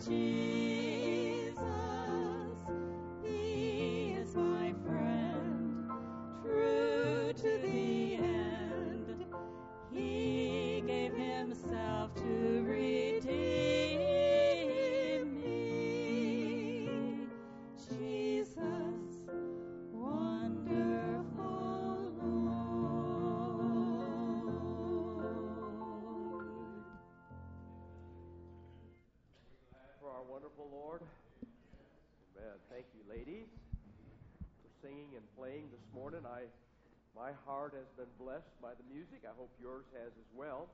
Jesus. Blessed by the music. I hope yours has as well.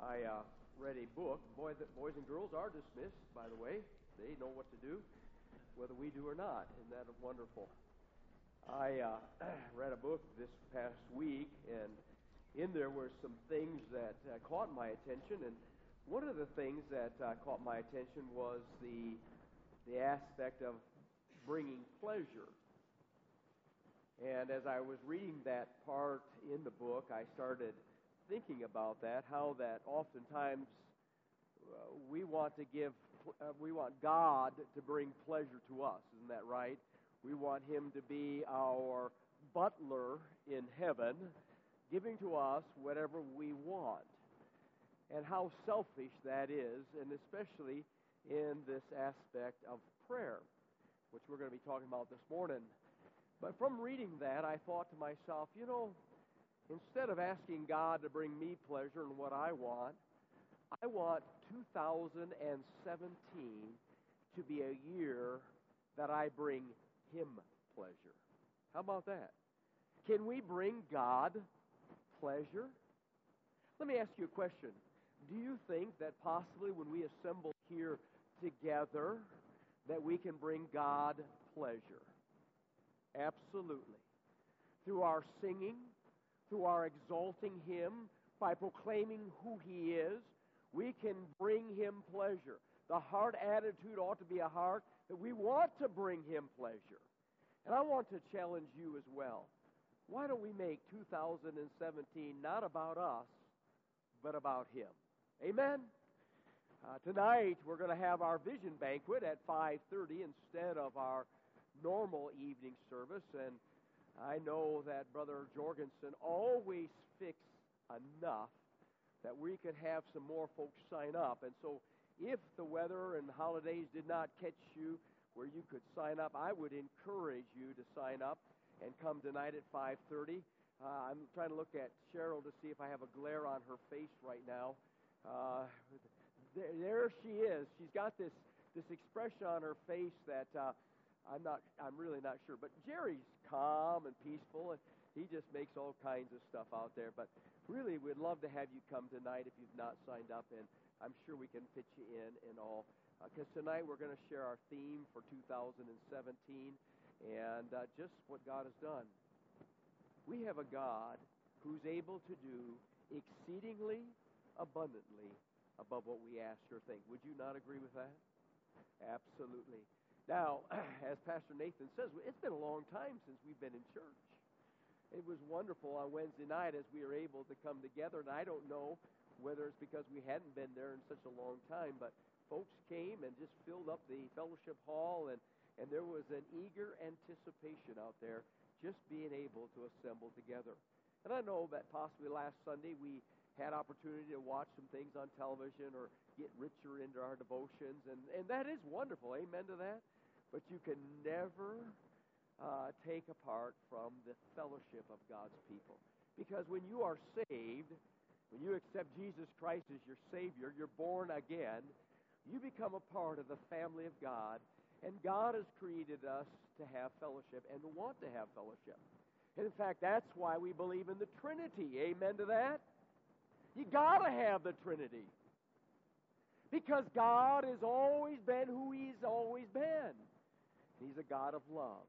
I uh, read a book. Boy, the boys and girls are dismissed, by the way. They know what to do, whether we do or not. Isn't that wonderful? I uh, read a book this past week, and in there were some things that uh, caught my attention. And one of the things that uh, caught my attention was the the aspect of bringing pleasure and as I was reading that part in the book, I started thinking about that, how that oftentimes uh, we want to give, uh, we want God to bring pleasure to us. Isn't that right? We want Him to be our butler in heaven, giving to us whatever we want. And how selfish that is, and especially in this aspect of prayer, which we're going to be talking about this morning. But from reading that, I thought to myself, you know, instead of asking God to bring me pleasure in what I want, I want 2017 to be a year that I bring Him pleasure. How about that? Can we bring God pleasure? Let me ask you a question. Do you think that possibly when we assemble here together that we can bring God pleasure? Absolutely. Through our singing, through our exalting Him, by proclaiming who He is, we can bring Him pleasure. The heart attitude ought to be a heart that we want to bring Him pleasure. And I want to challenge you as well. Why don't we make 2017 not about us, but about Him? Amen? Uh, tonight we're going to have our vision banquet at 5:30 instead of our normal evening service, and I know that Brother Jorgensen always fixes enough that we could have some more folks sign up. And so, if the weather and holidays did not catch you where you could sign up, I would encourage you to sign up and come tonight at 5:30. Uh, I'm trying to look at Cheryl to see if I have a glare on her face right now. Uh, there, there she is. She's got this this expression on her face that uh, I'm not. I'm really not sure. But Jerry's calm and peaceful, and he just makes all kinds of stuff out there. But really, we'd love to have you come tonight if you've not signed up, and I'm sure we can fit you in and all. Because uh, tonight we're going to share our theme for 2017, and uh, just what God has done. We have a God who's able to do exceedingly abundantly above what we ask or think. Would you not agree with that? Absolutely. Now, as Pastor Nathan says, it's been a long time since we've been in church. It was wonderful on Wednesday night as we were able to come together, and I don't know whether it's because we hadn't been there in such a long time, but folks came and just filled up the fellowship hall, and, and there was an eager anticipation out there just being able to assemble together. And I know that possibly last Sunday we had opportunity to watch some things on television or get richer into our devotions, and, and that is wonderful. Amen to that. But you can never uh, take apart from the fellowship of God's people. Because when you are saved, when you accept Jesus Christ as your Savior, you're born again, you become a part of the family of God, and God has created us to have fellowship and to want to have fellowship. And in fact, that's why we believe in the Trinity. Amen to that? You got to have the Trinity. Because God has always been who He's always been. He's a God of love.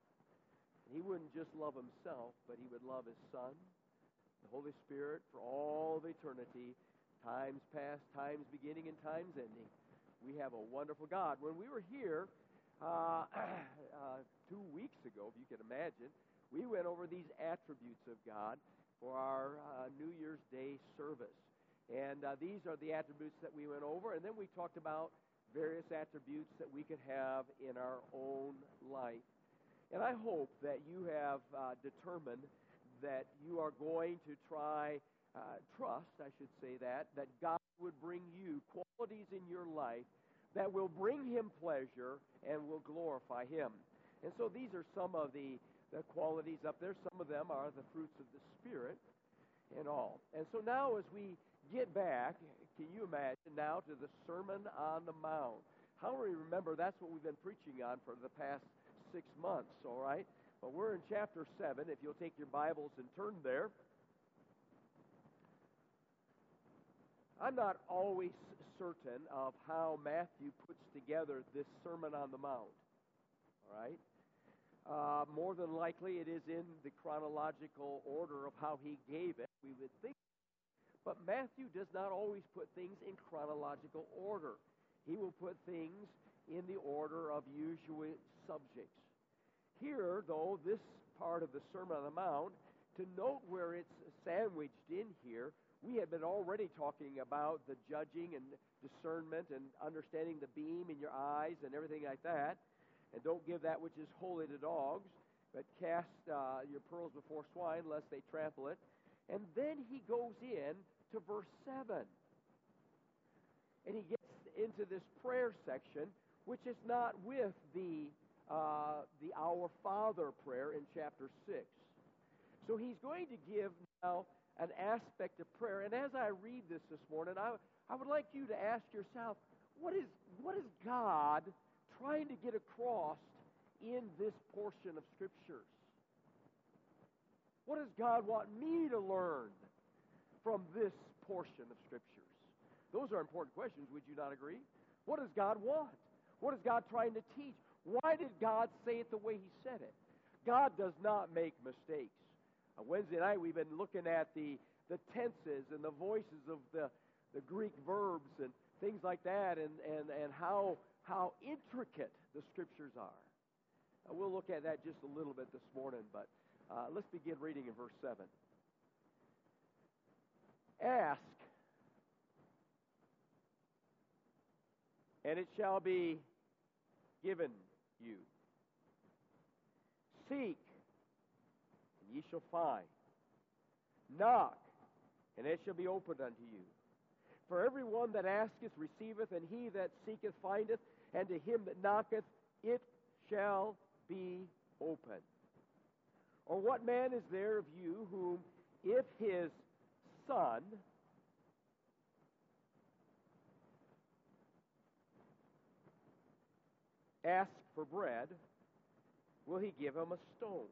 And He wouldn't just love himself, but he would love his Son, the Holy Spirit, for all of eternity, times past, times beginning, and times ending. We have a wonderful God. When we were here uh, uh, two weeks ago, if you can imagine, we went over these attributes of God for our uh, New Year's Day service. And uh, these are the attributes that we went over. And then we talked about various attributes that we could have in our own life. And I hope that you have uh, determined that you are going to try, uh, trust, I should say that, that God would bring you qualities in your life that will bring Him pleasure and will glorify Him. And so these are some of the, the qualities up there. Some of them are the fruits of the Spirit and all. And so now, as we get back, can you imagine now to the Sermon on the Mount? How we remember that's what we've been preaching on for the past six months, all right? But we're in chapter 7. If you'll take your Bibles and turn there. I'm not always certain of how Matthew puts together this Sermon on the Mount. All right? Uh, more than likely, it is in the chronological order of how he gave it, we would think. But Matthew does not always put things in chronological order. He will put things in the order of usual subjects. Here, though, this part of the Sermon on the Mount, to note where it's sandwiched in here, we had been already talking about the judging and discernment and understanding the beam in your eyes and everything like that. And don't give that which is holy to dogs, but cast uh, your pearls before swine, lest they trample it. And then he goes in to verse 7. And he gets into this prayer section, which is not with the, uh, the Our Father prayer in chapter 6. So he's going to give now an aspect of prayer. And as I read this this morning, I, I would like you to ask yourself, what is, what is God trying to get across in this portion of Scriptures? What does God want me to learn from this portion of Scriptures? Those are important questions, would you not agree? What does God want? What is God trying to teach? Why did God say it the way He said it? God does not make mistakes. On Wednesday night, we've been looking at the, the tenses and the voices of the, the Greek verbs and things like that, and, and, and how, how intricate the Scriptures are. Uh, we'll look at that just a little bit this morning, but uh, let's begin reading in verse 7. Ask, and it shall be given you. Seek, and ye shall find. Knock, and it shall be opened unto you. For every one that asketh receiveth, and he that seeketh findeth, and to him that knocketh it shall be opened. Or what man is there of you whom, if his son asks for bread, will he give him a stone?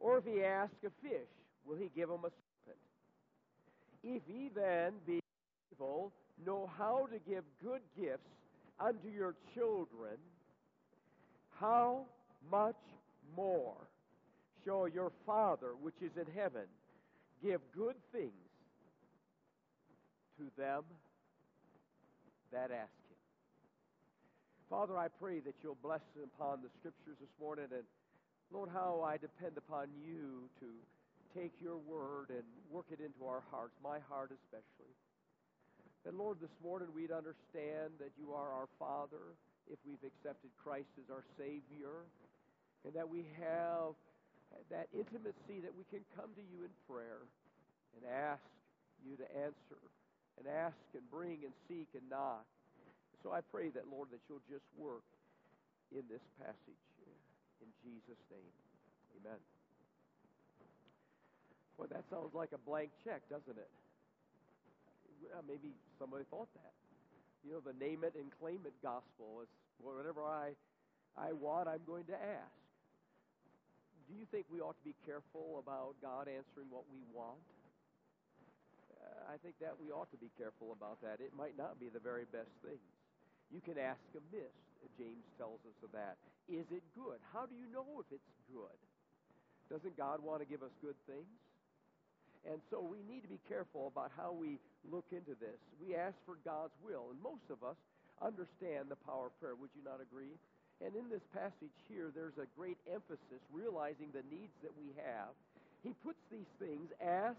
Or if he ask a fish, will he give him a serpent? If ye then, be evil, know how to give good gifts unto your children, how much more shall your Father which is in heaven give good things to them that ask him? Father, I pray that you'll bless upon the scriptures this morning and Lord, how I depend upon you to take your word and work it into our hearts, my heart especially. And Lord, this morning we'd understand that you are our Father if we've accepted Christ as our Savior, and that we have that intimacy that we can come to you in prayer and ask you to answer, and ask and bring and seek and knock. So I pray that, Lord, that you'll just work in this passage. In Jesus' name, amen. Well, that sounds like a blank check, doesn't it? Well, maybe somebody thought that. You know, the name it and claim it gospel is whatever I, I want, I'm going to ask. Do you think we ought to be careful about God answering what we want? Uh, I think that we ought to be careful about that. It might not be the very best things. You can ask amiss. James tells us of that. Is it good? How do you know if it's good? Doesn't God want to give us good things? And so we need to be careful about how we look into this. We ask for God's will, and most of us understand the power of prayer. Would you not agree? And in this passage here, there's a great emphasis realizing the needs that we have. He puts these things ask,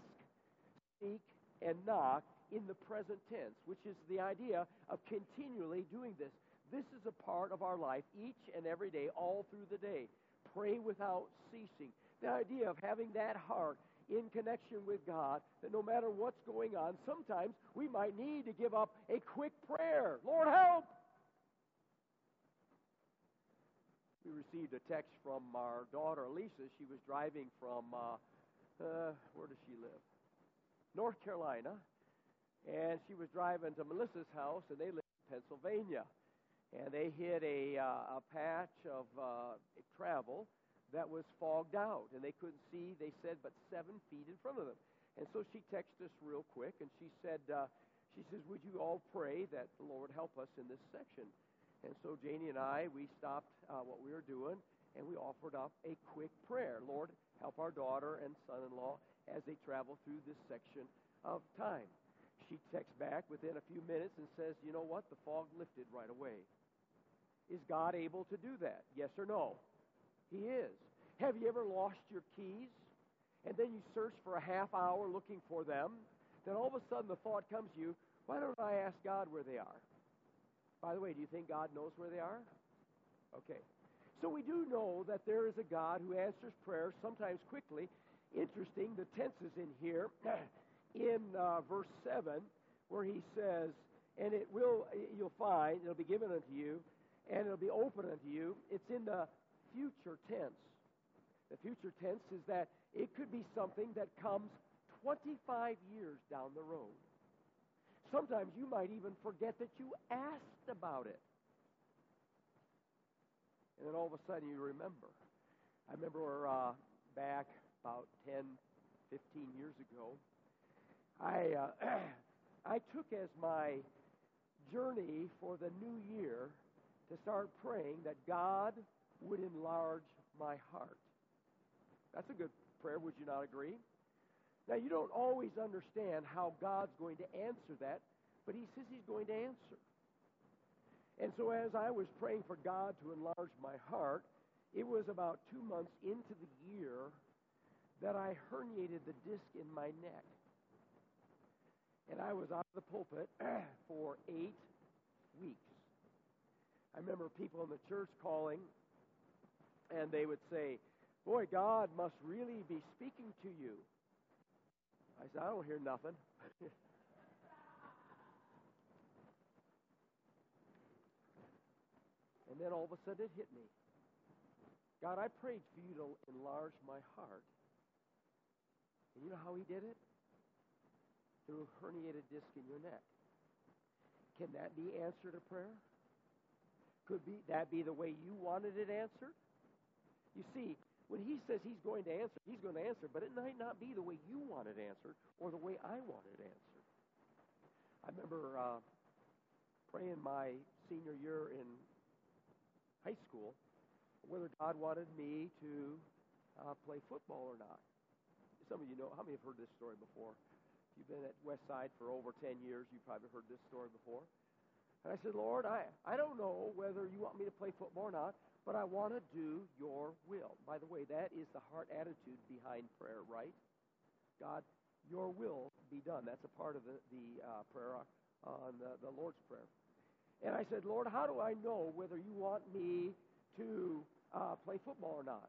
seek, and knock in the present tense, which is the idea of continually doing this. This is a part of our life each and every day, all through the day. Pray without ceasing. The idea of having that heart in connection with God, that no matter what's going on, sometimes we might need to give up a quick prayer. Lord, help! We received a text from our daughter Lisa. She was driving from, uh, uh, where does she live? North Carolina. And she was driving to Melissa's house, and they live in Pennsylvania. And they hit a, uh, a patch of uh, travel that was fogged out, and they couldn't see, they said, but seven feet in front of them. And so she texted us real quick, and she said, uh, she says, would you all pray that the Lord help us in this section? And so Janie and I, we stopped uh, what we were doing, and we offered up a quick prayer. Lord, help our daughter and son-in-law as they travel through this section of time. She texts back within a few minutes and says, you know what? The fog lifted right away. Is God able to do that? Yes or no? He is. Have you ever lost your keys? And then you search for a half hour looking for them. Then all of a sudden the thought comes to you, why don't I ask God where they are? By the way, do you think God knows where they are? Okay. So we do know that there is a God who answers prayers sometimes quickly. Interesting, the tenses in here, in uh, verse 7, where he says, and it will, you'll find, it'll be given unto you, and it'll be open unto you. It's in the future tense. The future tense is that it could be something that comes 25 years down the road. Sometimes you might even forget that you asked about it. And then all of a sudden you remember. I remember uh, back about 10, 15 years ago, I, uh, I took as my journey for the new year to start praying that God would enlarge my heart. That's a good prayer, would you not agree? Now, you don't always understand how God's going to answer that, but He says He's going to answer. And so, as I was praying for God to enlarge my heart, it was about two months into the year that I herniated the disc in my neck. And I was out of the pulpit for eight weeks. I remember people in the church calling, and they would say, Boy, God must really be speaking to you. I said, I don't hear nothing. and then all of a sudden it hit me. God, I prayed for you to enlarge my heart. And you know how he did it? Through a herniated disc in your neck. Can that be answered a prayer? Could be that be the way you wanted it answered? You see, when he says he's going to answer, he's going to answer, but it might not be the way you want it answered or the way I want it answered. I remember uh, praying my senior year in high school whether God wanted me to uh, play football or not. Some of you know, how many have heard this story before? If you've been at West Side for over 10 years, you've probably heard this story before. And I said, Lord, I, I don't know whether you want me to play football or not, but I want to do your will. By the way, that is the heart attitude behind prayer, right? God, your will be done. That's a part of the, the uh, prayer on the, the Lord's Prayer. And I said, Lord, how do I know whether you want me to uh, play football or not?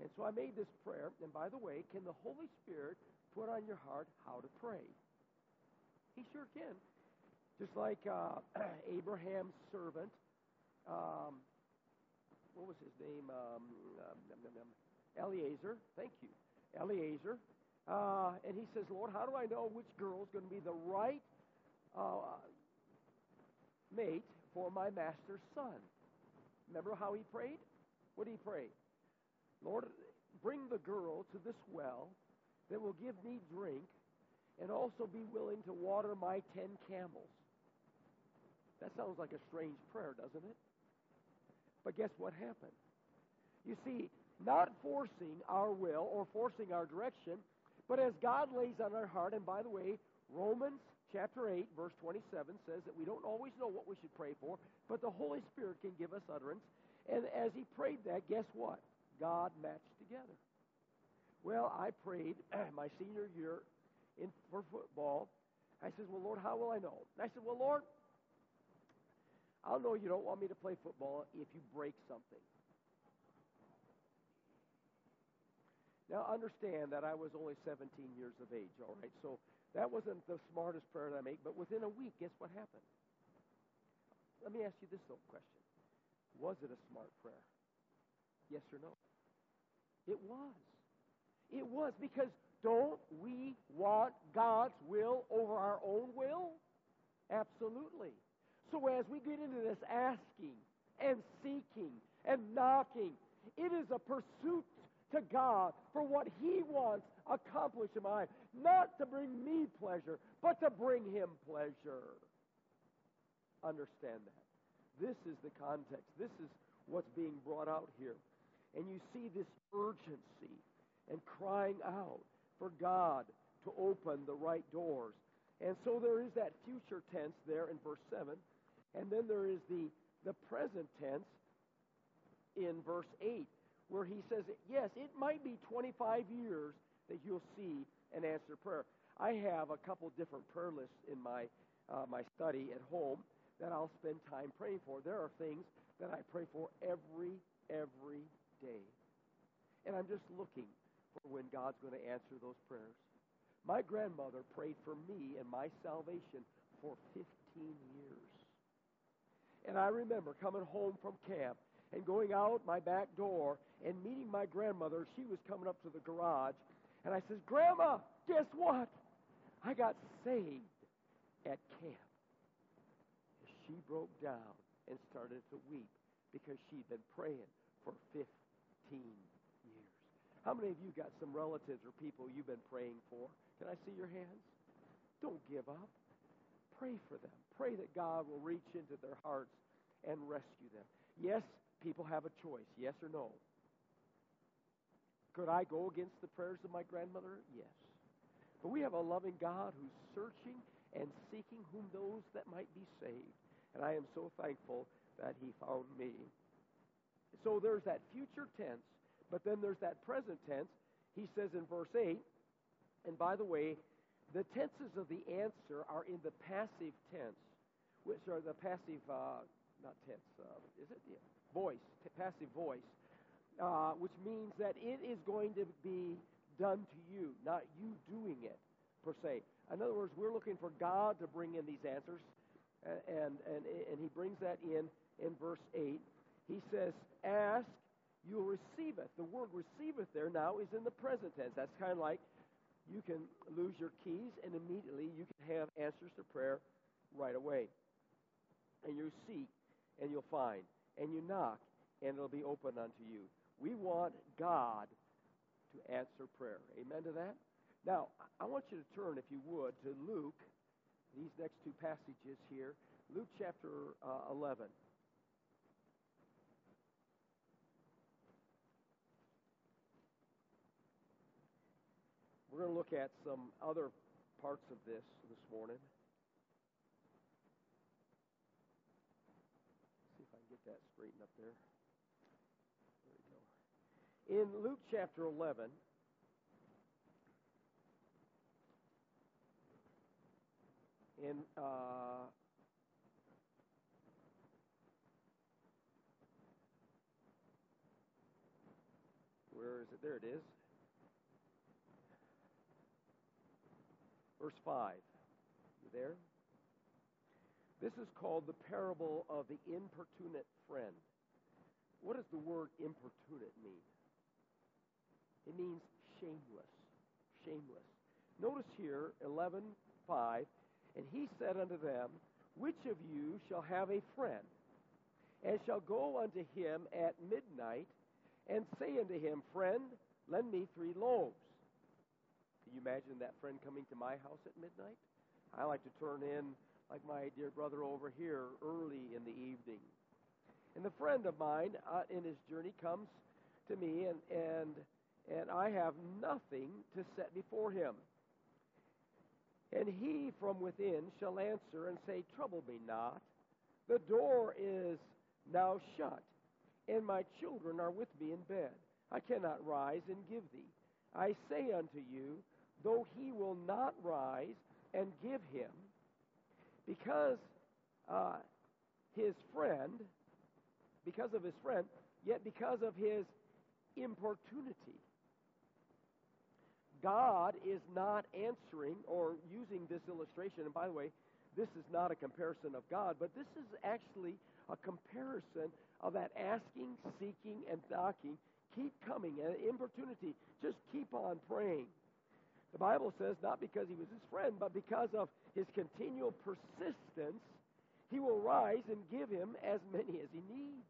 And so I made this prayer. And by the way, can the Holy Spirit put on your heart how to pray? He sure can. Just like uh, Abraham's servant, um, what was his name? Um, um, um, um, Eliezer. Thank you. Eliezer. Uh, and he says, Lord, how do I know which girl is going to be the right uh, mate for my master's son? Remember how he prayed? What did he pray? Lord, bring the girl to this well that will give me drink and also be willing to water my ten camels. That sounds like a strange prayer, doesn't it? But guess what happened? You see, not forcing our will or forcing our direction, but as God lays on our heart, and by the way, Romans chapter 8, verse 27 says that we don't always know what we should pray for, but the Holy Spirit can give us utterance. And as he prayed that, guess what? God matched together. Well, I prayed my senior year in, for football I said, Well, Lord, how will I know? And I said, Well, Lord, I'll know you don't want me to play football if you break something. Now, understand that I was only 17 years of age, all right? So that wasn't the smartest prayer that I make, but within a week, guess what happened? Let me ask you this little question. Was it a smart prayer? Yes or no? It was. It was because don't we want God's will over our own will? Absolutely. So as we get into this asking and seeking and knocking, it is a pursuit to God for what He wants accomplished in my life. Not to bring me pleasure, but to bring Him pleasure. Understand that. This is the context. This is what's being brought out here. And you see this urgency and crying out for God to open the right doors. And so there is that future tense there in verse 7. And then there is the, the present tense in verse 8 where he says, yes, it might be 25 years that you'll see an answered prayer. I have a couple different prayer lists in my, uh, my study at home that I'll spend time praying for. There are things that I pray for every, every day. And I'm just looking for when God's going to answer those prayers. My grandmother prayed for me and my salvation for 15 years. And I remember coming home from camp and going out my back door and meeting my grandmother. She was coming up to the garage, and I says, Grandma, guess what? I got saved at camp. And she broke down and started to weep because she'd been praying for 15 years. How many of you got some relatives or people you've been praying for? Can I see your hands? Don't give up. Pray for them. Pray that God will reach into their hearts and rescue them. Yes, people have a choice, yes or no. Could I go against the prayers of my grandmother? Yes. But we have a loving God who's searching and seeking whom those that might be saved. And I am so thankful that he found me. So there's that future tense, but then there's that present tense. He says in verse 8, and by the way, the tenses of the answer are in the passive tense, which are the passive, uh, not tense, uh, is it? Yeah. Voice, passive voice uh, which means that it is going to be done to you, not you doing it per se. In other words, we're looking for God to bring in these answers, and and and He brings that in in verse eight. He says, "Ask, you'll receive it." The word receiveth there now is in the present tense. That's kind of like you can lose your keys, and immediately you can have answers to prayer right away. And you seek, and you'll find, and you knock, and it'll be open unto you. We want God to answer prayer. Amen to that? Now, I want you to turn, if you would, to Luke, these next two passages here. Luke chapter uh, 11. Going to look at some other parts of this this morning. see if I can get that straightened up there. There we go. In Luke chapter 11, in uh, where is it? There it is. Verse 5. You there? This is called the parable of the importunate friend. What does the word importunate mean? It means shameless. Shameless. Notice here, 11:5, and he said unto them, Which of you shall have a friend, and shall go unto him at midnight, and say unto him, Friend, lend me three loaves? Can you imagine that friend coming to my house at midnight? I like to turn in, like my dear brother over here, early in the evening. And the friend of mine uh, in his journey comes to me and, and and I have nothing to set before him. And he from within shall answer and say, Trouble me not. The door is now shut, and my children are with me in bed. I cannot rise and give thee. I say unto you, though he will not rise and give him because uh, his friend, because of his friend, yet because of his importunity. God is not answering or using this illustration. And by the way, this is not a comparison of God, but this is actually a comparison of that asking, seeking, and knocking. Keep coming, and importunity. Just keep on praying. The Bible says not because he was his friend, but because of his continual persistence, he will rise and give him as many as he needs.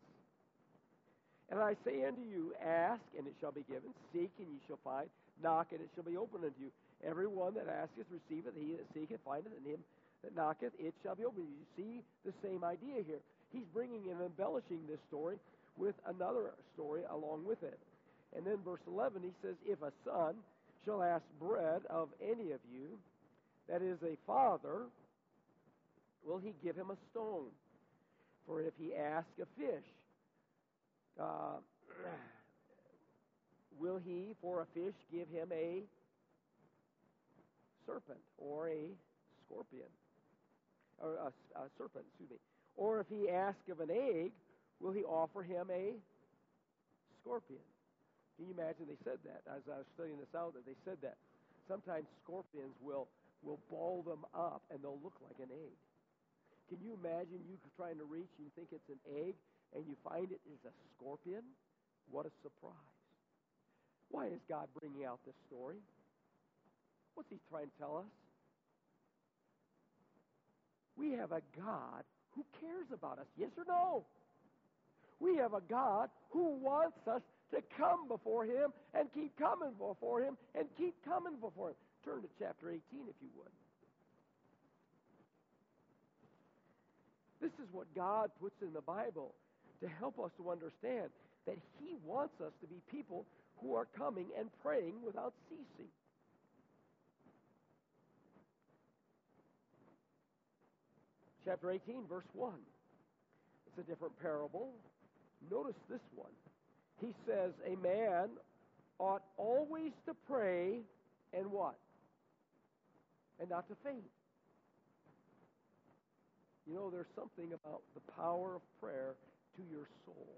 And I say unto you, ask, and it shall be given. Seek, and ye shall find. Knock, and it shall be opened unto you. Every one that asketh receiveth. He that seeketh findeth, and him that knocketh it shall be opened. You see the same idea here. He's bringing and embellishing this story with another story along with it. And then verse 11, he says, If a son shall ask bread of any of you, that is a father, will he give him a stone? For if he ask a fish, uh, will he for a fish give him a serpent or a scorpion? Or a, a serpent, excuse me. Or if he ask of an egg, will he offer him a scorpion? Can you imagine they said that? As I was studying this out, that they said that. Sometimes scorpions will, will ball them up and they'll look like an egg. Can you imagine you trying to reach and you think it's an egg and you find it is a scorpion? What a surprise. Why is God bringing out this story? What's he trying to tell us? We have a God who cares about us. Yes or no? We have a God who wants us to come before him and keep coming before him and keep coming before him. Turn to chapter 18 if you would. This is what God puts in the Bible to help us to understand that he wants us to be people who are coming and praying without ceasing. Chapter 18, verse 1. It's a different parable. Notice this one he says a man ought always to pray and what? And not to faint. You know, there's something about the power of prayer to your soul,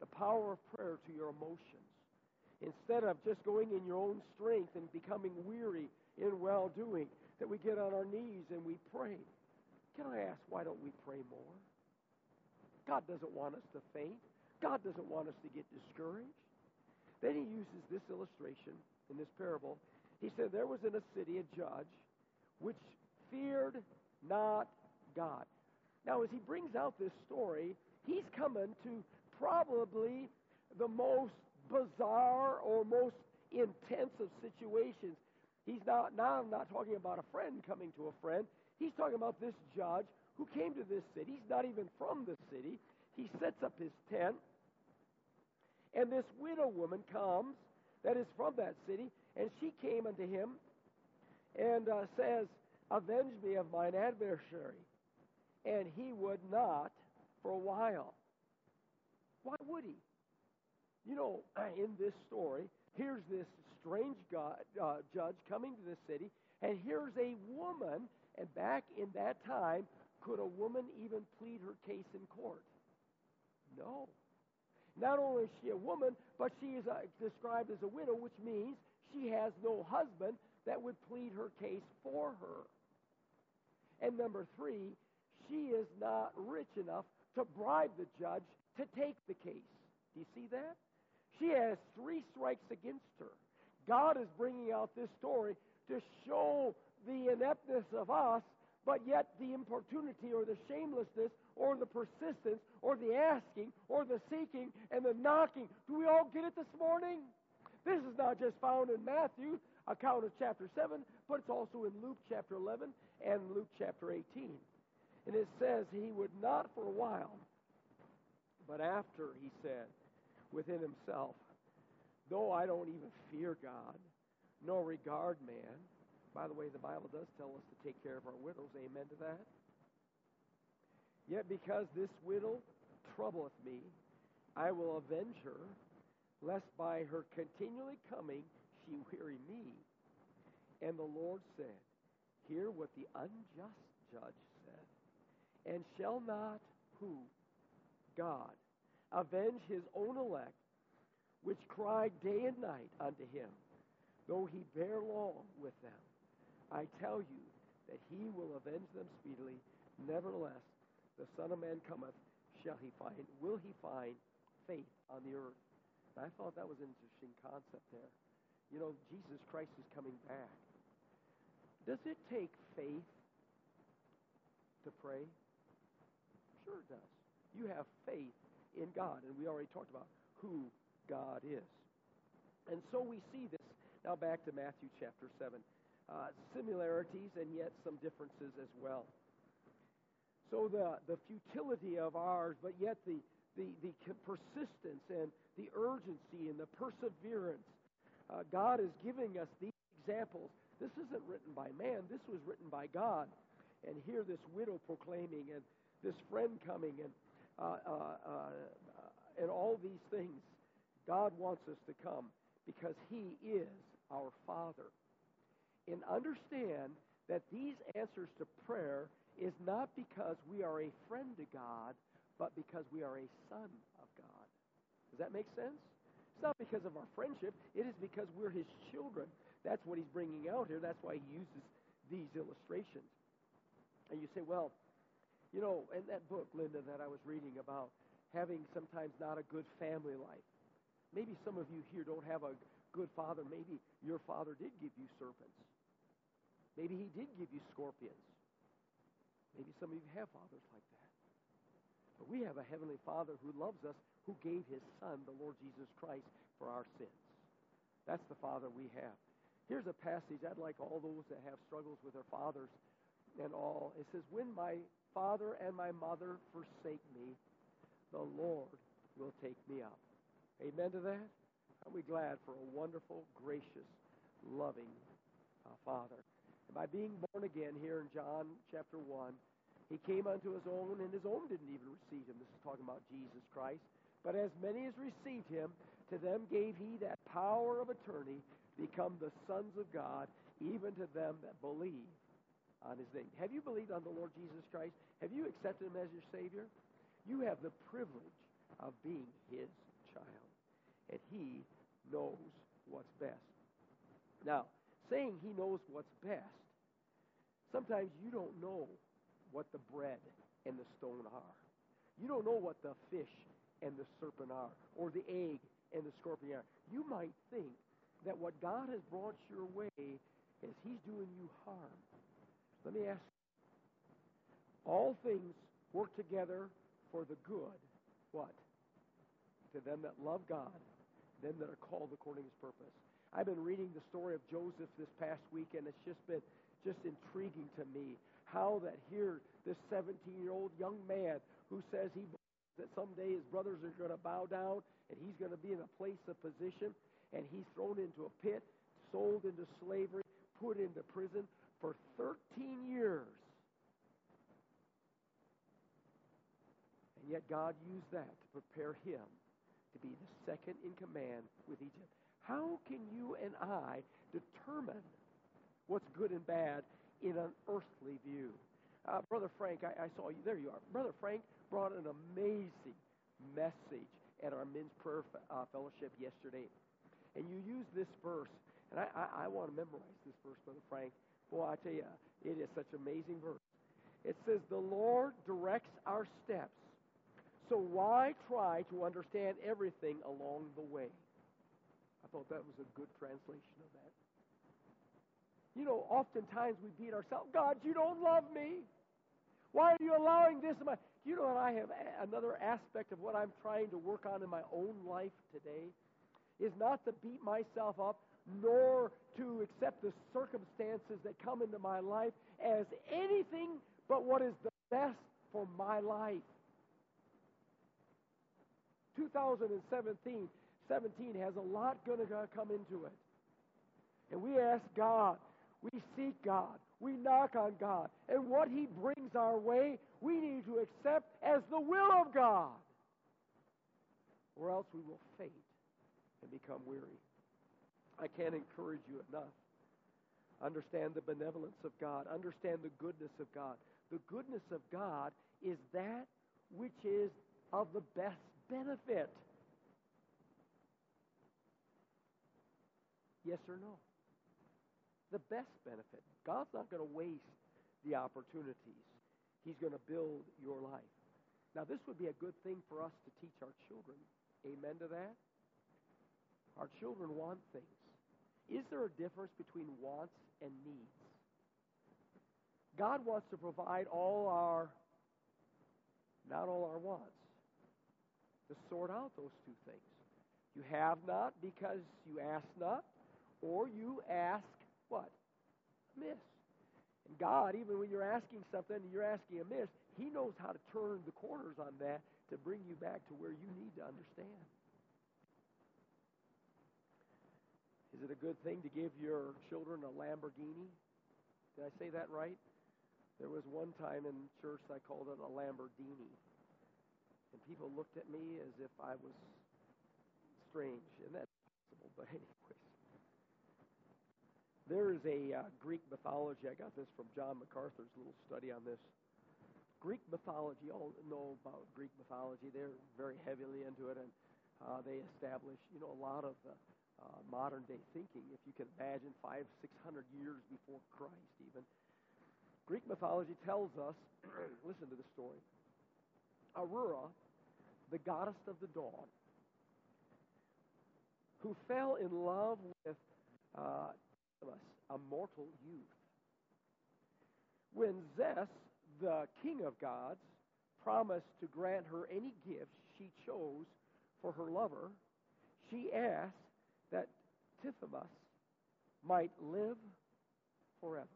the power of prayer to your emotions. Instead of just going in your own strength and becoming weary in well doing, that we get on our knees and we pray. Can I ask, why don't we pray more? God doesn't want us to faint. God doesn't want us to get discouraged. Then he uses this illustration in this parable. He said, There was in a city a judge which feared not God. Now, as he brings out this story, he's coming to probably the most bizarre or most intense of situations. He's not now I'm not talking about a friend coming to a friend. He's talking about this judge who came to this city. He's not even from the city. He sets up his tent and this widow woman comes, that is from that city, and she came unto him and uh, says, Avenge me of mine adversary. And he would not for a while. Why would he? You know, in this story, here's this strange God, uh, judge coming to this city, and here's a woman, and back in that time, could a woman even plead her case in court? No. Not only is she a woman, but she is uh, described as a widow, which means she has no husband that would plead her case for her. And number three, she is not rich enough to bribe the judge to take the case. Do you see that? She has three strikes against her. God is bringing out this story to show the ineptness of us, but yet the importunity or the shamelessness or the persistence or the asking or the seeking and the knocking. Do we all get it this morning? This is not just found in Matthew, account of chapter 7, but it's also in Luke chapter 11 and Luke chapter 18. And it says he would not for a while, but after he said within himself, Though I don't even fear God, nor regard man. By the way, the Bible does tell us to take care of our widows. Amen to that. Yet because this widow troubleth me, I will avenge her, lest by her continually coming she weary me. And the Lord said, Hear what the unjust judge said. And shall not who? God avenge his own elect, which cry day and night unto him, though he bear long with them. I tell you that he will avenge them speedily. Nevertheless, the Son of Man cometh, shall he find, will he find faith on the earth? And I thought that was an interesting concept there. You know, Jesus Christ is coming back. Does it take faith to pray? Sure it does. You have faith in God, and we already talked about who God is. And so we see this now back to Matthew chapter 7. Uh, similarities and yet some differences as well. So the, the futility of ours, but yet the, the, the persistence and the urgency and the perseverance. Uh, God is giving us these examples. This isn't written by man, this was written by God. And here, this widow proclaiming, and this friend coming, and, uh, uh, uh and all these things. God wants us to come because He is our Father and understand that these answers to prayer is not because we are a friend to God, but because we are a son of God. Does that make sense? It's not because of our friendship. It is because we're his children. That's what he's bringing out here. That's why he uses these illustrations. And you say, well, you know, in that book, Linda, that I was reading about having sometimes not a good family life. Maybe some of you here don't have a good father. Maybe your father did give you serpents. Maybe he did give you scorpions. Maybe some of you have fathers like that. But we have a heavenly Father who loves us, who gave his Son, the Lord Jesus Christ, for our sins. That's the Father we have. Here's a passage I'd like all those that have struggles with their fathers and all. It says, When my father and my mother forsake me, the Lord will take me up. Amen to that? Are we glad for a wonderful, gracious, loving uh, Father? And by being born again here in John chapter 1, he came unto his own, and his own didn't even receive him. This is talking about Jesus Christ. But as many as received him, to them gave he that power of attorney become the sons of God, even to them that believe on his name. Have you believed on the Lord Jesus Christ? Have you accepted him as your Savior? You have the privilege of being his child, and he knows what's best. Now, saying he knows what's best, sometimes you don't know what the bread and the stone are. You don't know what the fish and the serpent are, or the egg and the scorpion are. You might think that what God has brought your way is he's doing you harm. Let me ask you. All things work together for the good. What? To them that love God, them that are called according to his purpose. I've been reading the story of Joseph this past week, and it's just been just intriguing to me how that here this 17-year-old young man who says he that someday his brothers are going to bow down and he's going to be in a place of position, and he's thrown into a pit, sold into slavery, put into prison for 13 years. And yet God used that to prepare him to be the second in command with Egypt. How can you and I determine what's good and bad in an earthly view? Uh, Brother Frank, I, I saw you. There you are. Brother Frank brought an amazing message at our men's prayer uh, fellowship yesterday. And you used this verse. And I, I, I want to memorize this verse, Brother Frank. Boy, I tell you, it is such an amazing verse. It says, The Lord directs our steps. So why try to understand everything along the way? I thought that was a good translation of that. You know, oftentimes we beat ourselves. God, you don't love me. Why are you allowing this? In my... You know, and I have another aspect of what I'm trying to work on in my own life today is not to beat myself up, nor to accept the circumstances that come into my life as anything but what is the best for my life. 2017 17 has a lot going to come into it. And we ask God, we seek God, we knock on God, and what He brings our way, we need to accept as the will of God, or else we will faint and become weary. I can't encourage you enough. Understand the benevolence of God. Understand the goodness of God. The goodness of God is that which is of the best benefit. Yes or no? The best benefit. God's not going to waste the opportunities. He's going to build your life. Now, this would be a good thing for us to teach our children. Amen to that? Our children want things. Is there a difference between wants and needs? God wants to provide all our, not all our wants, to sort out those two things. You have not because you ask not, or you ask what? Amiss. And God, even when you're asking something and you're asking amiss, He knows how to turn the corners on that to bring you back to where you need to understand. Is it a good thing to give your children a Lamborghini? Did I say that right? There was one time in church I called it a Lamborghini. And people looked at me as if I was strange, and that's possible, but anyways. There is a uh, Greek mythology. I got this from John MacArthur's little study on this. Greek mythology, all know about Greek mythology. They're very heavily into it, and uh, they establish, you know, a lot of uh, uh, modern day thinking, if you can imagine, five, six hundred years before Christ, even. Greek mythology tells us listen to the story. Aurora, the goddess of the dawn, who fell in love with uh, a mortal youth. When Zeus, the king of gods, promised to grant her any gifts she chose for her lover, she asked that Tithonus might live forever.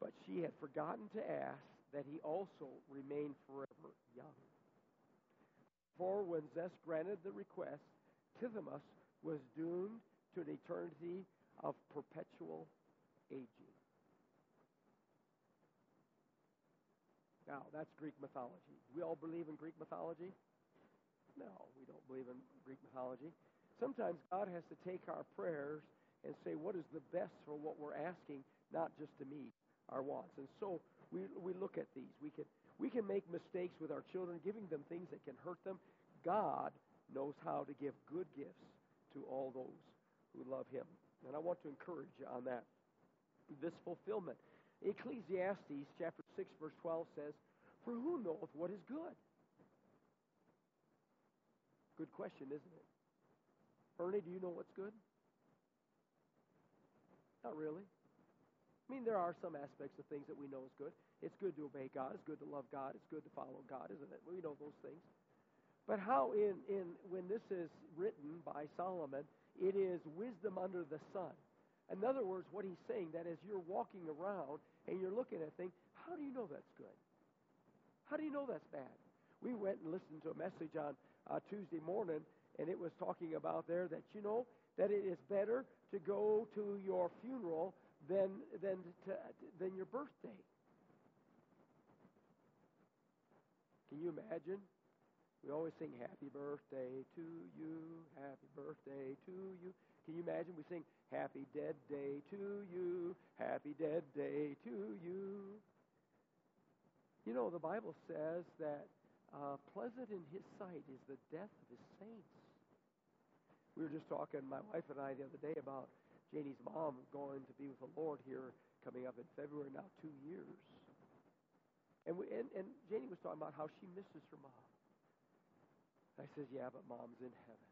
But she had forgotten to ask that he also remain forever young. For when Zeus granted the request, Tithonus was doomed to an eternity of perpetual aging. Now, that's Greek mythology. Do we all believe in Greek mythology? No, we don't believe in Greek mythology. Sometimes God has to take our prayers and say, what is the best for what we're asking, not just to meet our wants. And so we, we look at these. We can, we can make mistakes with our children, giving them things that can hurt them. God knows how to give good gifts to all those who love him. And I want to encourage you on that. This fulfillment. Ecclesiastes chapter 6, verse 12 says, For who knoweth what is good? Good question, isn't it? Ernie, do you know what's good? Not really. I mean, there are some aspects of things that we know is good. It's good to obey God. It's good to love God. It's good to follow God, isn't it? We know those things. But how in, in when this is written by Solomon, it is wisdom under the sun. In other words, what he's saying that as you're walking around and you're looking at things, how do you know that's good? How do you know that's bad? We went and listened to a message on uh, Tuesday morning, and it was talking about there that you know that it is better to go to your funeral than than to, than your birthday. Can you imagine? We always sing happy birthday to you, happy birthday to you. Can you imagine we sing happy dead day to you, happy dead day to you? You know, the Bible says that uh, pleasant in his sight is the death of his saints. We were just talking, my wife and I, the other day about Janie's mom going to be with the Lord here coming up in February, now two years. And, we, and, and Janie was talking about how she misses her mom. I says, yeah, but mom's in heaven.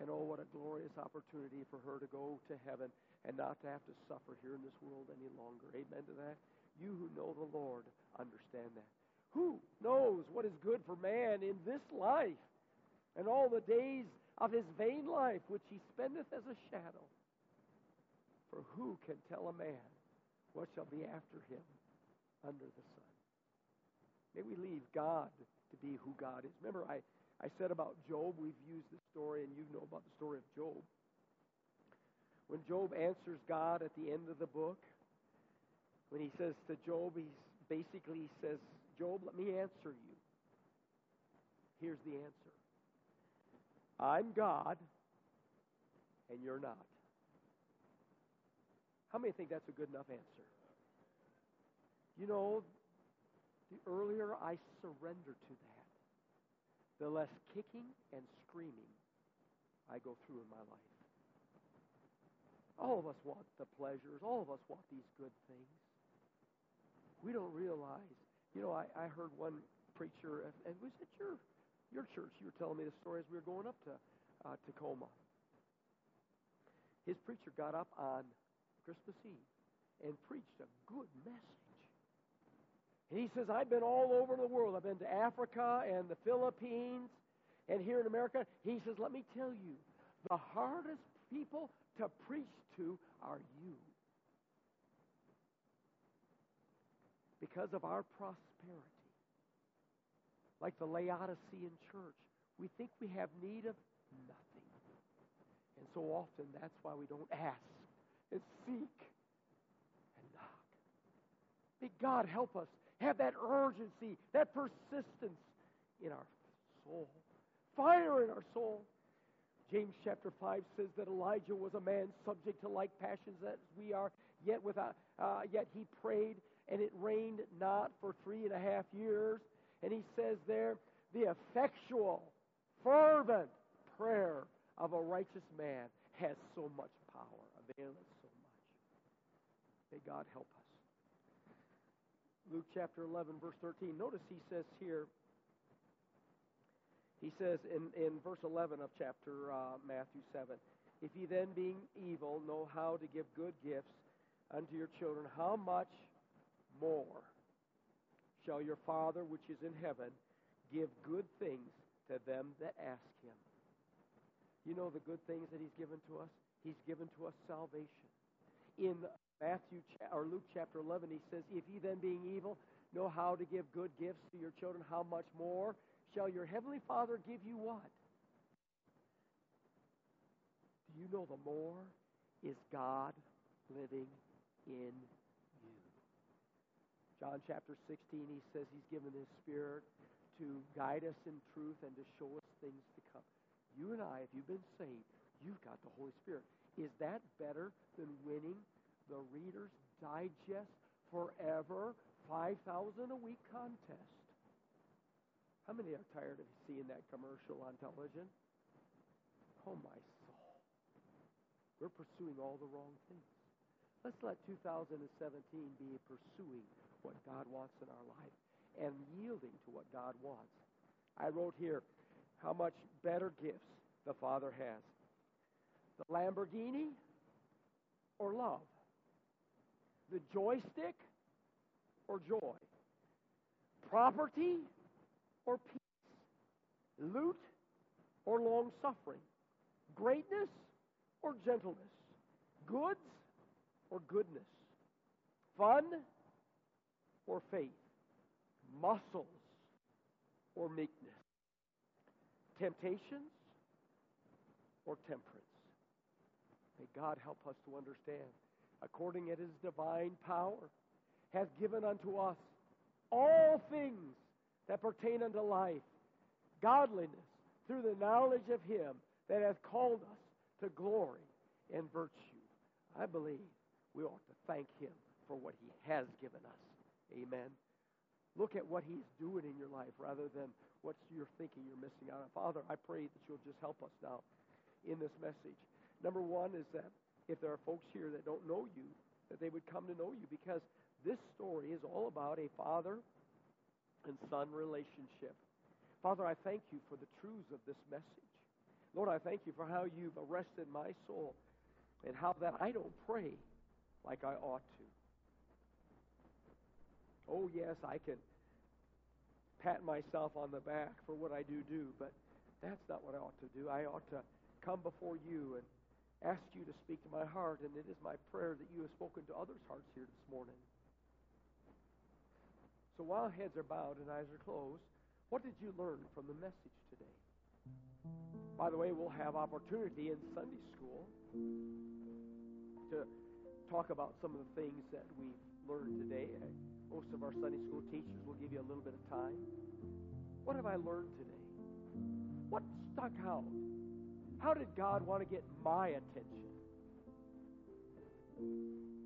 And oh, what a glorious opportunity for her to go to heaven and not to have to suffer here in this world any longer. Amen to that. You who know the Lord understand that. Who knows what is good for man in this life and all the days of his vain life which he spendeth as a shadow? For who can tell a man what shall be after him under the sun? May we leave God to be who God is. Remember, I, I said about Job, we've used the story, and you know about the story of Job. When Job answers God at the end of the book, when he says to Job, he basically says, Job, let me answer you. Here's the answer I'm God, and you're not. How many think that's a good enough answer? You know, the earlier I surrender to that, the less kicking and screaming I go through in my life. All of us want the pleasures. All of us want these good things. We don't realize. You know, I, I heard one preacher, and was it your your church? You were telling me the story as we were going up to uh, Tacoma. His preacher got up on Christmas Eve and preached a good message. He says, I've been all over the world. I've been to Africa and the Philippines and here in America. He says, Let me tell you, the hardest people to preach to are you. Because of our prosperity. Like the Laodicean church, we think we have need of nothing. And so often that's why we don't ask and seek and knock. May God help us have that urgency, that persistence in our soul, fire in our soul. James chapter 5 says that Elijah was a man subject to like passions as we are, yet, without, uh, yet he prayed, and it rained not for three and a half years. And he says there, the effectual, fervent prayer of a righteous man has so much power, availeth so much. May God help us. Luke chapter 11, verse 13. Notice he says here, he says in, in verse 11 of chapter uh, Matthew 7, If ye then, being evil, know how to give good gifts unto your children, how much more shall your Father which is in heaven give good things to them that ask him? You know the good things that he's given to us? He's given to us salvation. In Matthew or Luke chapter 11, he says, If ye then, being evil, know how to give good gifts to your children, how much more shall your heavenly Father give you what? Do you know the more is God living in you? John chapter 16, he says he's given his Spirit to guide us in truth and to show us things to come. You and I, if you've been saved, you've got the Holy Spirit. Is that better than winning the Reader's Digest Forever 5,000 a week contest. How many are tired of seeing that commercial on television? Oh, my soul. We're pursuing all the wrong things. Let's let 2017 be pursuing what God wants in our life and yielding to what God wants. I wrote here how much better gifts the Father has the Lamborghini or love? The joystick or joy? Property or peace? Loot or long suffering? Greatness or gentleness? Goods or goodness? Fun or faith? Muscles or meekness? Temptations or temperance? May God help us to understand according to his divine power, hath given unto us all things that pertain unto life, godliness, through the knowledge of him that hath called us to glory and virtue. I believe we ought to thank him for what he has given us. Amen. Look at what he's doing in your life rather than what you're thinking you're missing out on. Father, I pray that you'll just help us now in this message. Number one is that if there are folks here that don't know you, that they would come to know you because this story is all about a father and son relationship. Father, I thank you for the truths of this message. Lord, I thank you for how you've arrested my soul and how that I don't pray like I ought to. Oh, yes, I can pat myself on the back for what I do do, but that's not what I ought to do. I ought to come before you and asked you to speak to my heart, and it is my prayer that you have spoken to others' hearts here this morning. So while heads are bowed and eyes are closed, what did you learn from the message today? By the way, we'll have opportunity in Sunday school to talk about some of the things that we've learned today. Most of our Sunday school teachers will give you a little bit of time. What have I learned today? What stuck out? How did God want to get my attention?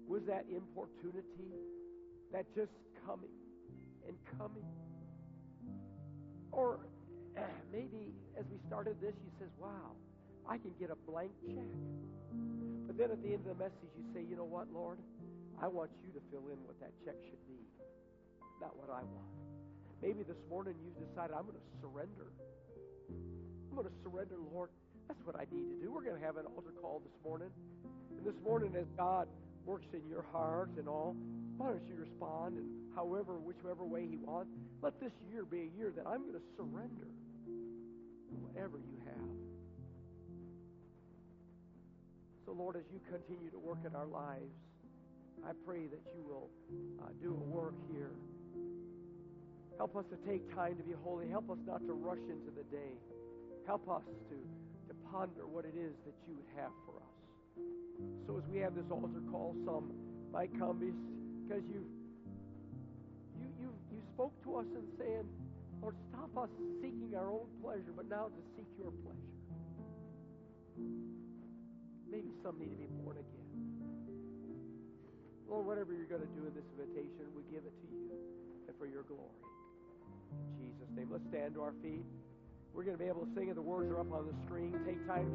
Was that importunity? That just coming and coming? Or maybe as we started this, you says, wow, I can get a blank check. But then at the end of the message, you say, you know what, Lord? I want you to fill in what that check should be, not what I want. Maybe this morning you've decided, I'm going to surrender. I'm going to surrender, Lord. That's what I need to do. We're going to have an altar call this morning. And this morning, as God works in your heart and all, why don't you respond and however, whichever way He wants? Let this year be a year that I'm going to surrender whatever you have. So, Lord, as you continue to work in our lives, I pray that you will uh, do a work here. Help us to take time to be holy. Help us not to rush into the day. Help us to ponder what it is that you would have for us. So as we have this altar call, some might come because you've you you you spoke to us and saying, Lord, stop us seeking our own pleasure, but now to seek your pleasure. Maybe some need to be born again. Lord, whatever you're going to do in this invitation, we give it to you and for your glory. In Jesus' name, let's stand to our feet. We're going to be able to sing it. The words are up on the screen. Take time.